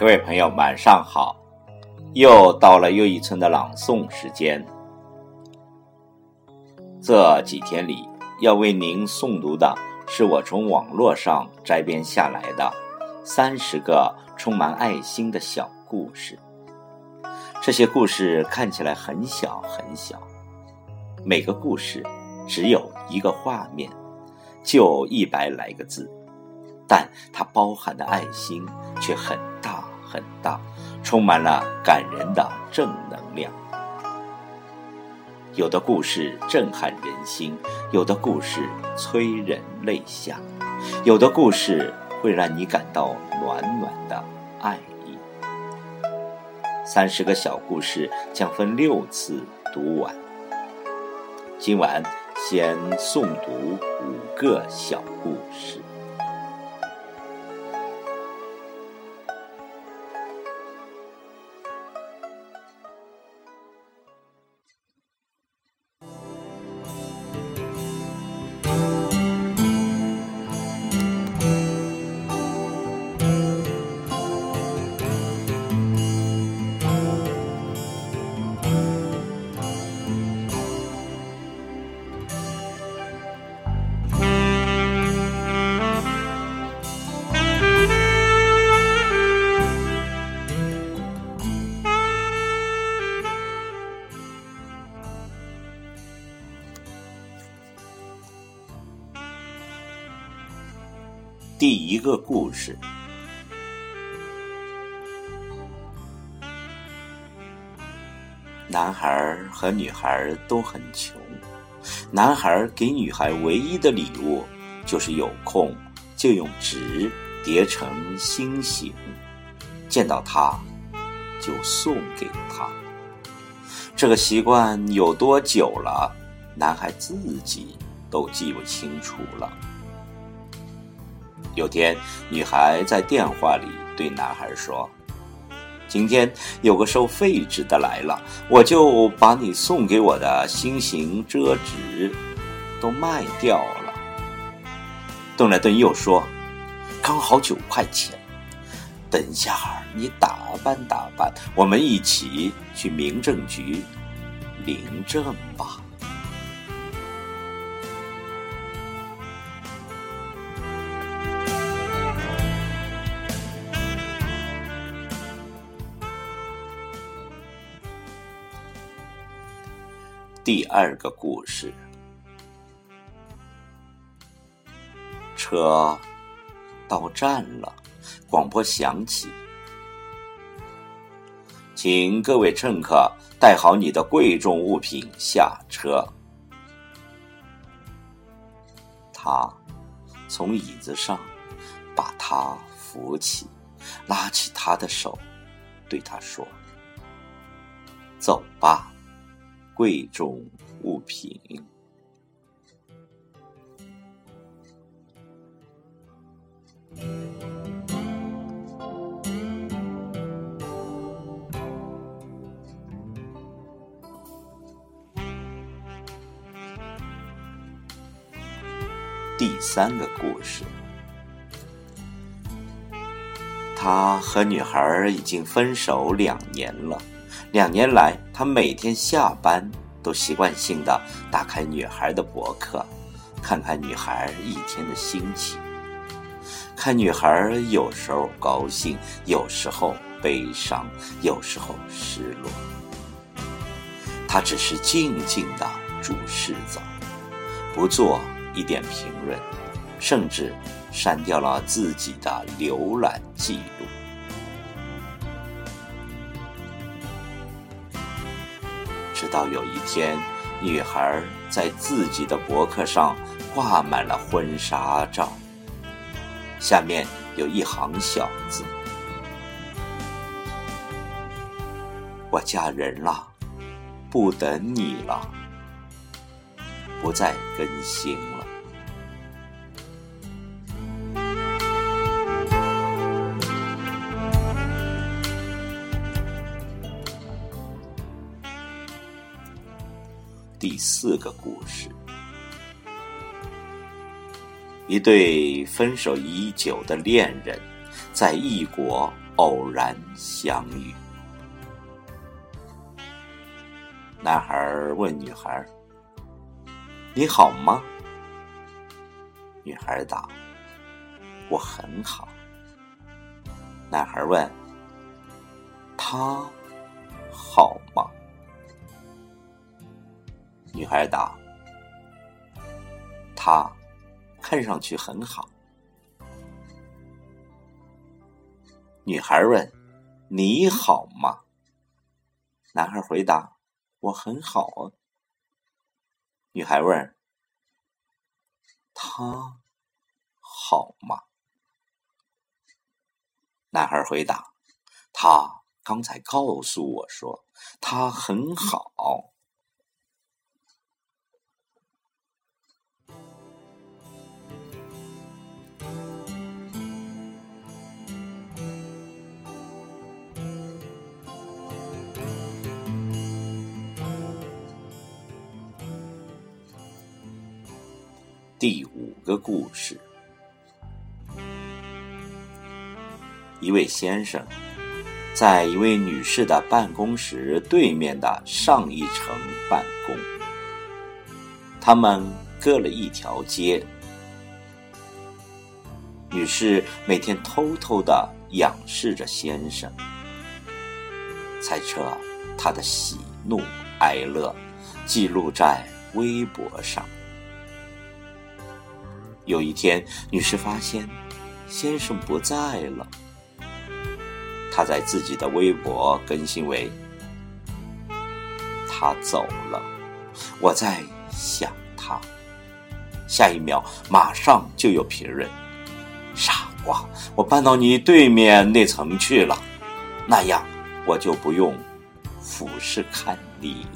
各位朋友，晚上好！又到了又一村的朗诵时间。这几天里，要为您诵读的是我从网络上摘编下来的三十个充满爱心的小故事。这些故事看起来很小很小，每个故事只有一个画面，就一百来个字，但它包含的爱心却很很大，充满了感人的正能量。有的故事震撼人心，有的故事催人泪下，有的故事会让你感到暖暖的爱意。三十个小故事将分六次读完。今晚先诵读五个小故事。第一个故事：男孩和女孩都很穷，男孩给女孩唯一的礼物就是有空就用纸叠成心形，见到她就送给她。这个习惯有多久了？男孩自己都记不清楚了。有天，女孩在电话里对男孩说：“今天有个收废纸的来了，我就把你送给我的心形折纸都卖掉了。”顿了顿，又说：“刚好九块钱，等一下你打扮打扮，我们一起去民政局领证吧。”第二个故事，车到站了，广播响起，请各位乘客带好你的贵重物品下车。他从椅子上把他扶起，拉起他的手，对他说：“走吧。”贵重物品。第三个故事，他和女孩已经分手两年了。两年来，他每天下班都习惯性的打开女孩的博客，看看女孩一天的心情。看女孩有时候高兴，有时候悲伤，有时候失落。他只是静静的注视着，不做一点评论，甚至删掉了自己的浏览记录。直到有一天，女孩在自己的博客上挂满了婚纱照，下面有一行小字：“我嫁人了，不等你了，不再更新了。”第四个故事：一对分手已久的恋人，在异国偶然相遇。男孩问女孩：“你好吗？”女孩答：“我很好。”男孩问：“他好吗？”女孩答：“他看上去很好。”女孩问：“你好吗？”男孩回答：“我很好啊。”女孩问：“他好吗？”男孩回答：“他刚才告诉我说他很好。”第五个故事。一位先生在一位女士的办公室对面的上一层办公，他们隔了一条街。女士每天偷偷的仰视着先生，猜测他的喜怒哀乐，记录在微博上。有一天，女士发现先生不在了。她在自己的微博更新为：“他走了，我在想他。”下一秒，马上就有评论：“傻瓜，我搬到你对面那层去了，那样我就不用俯视看你。”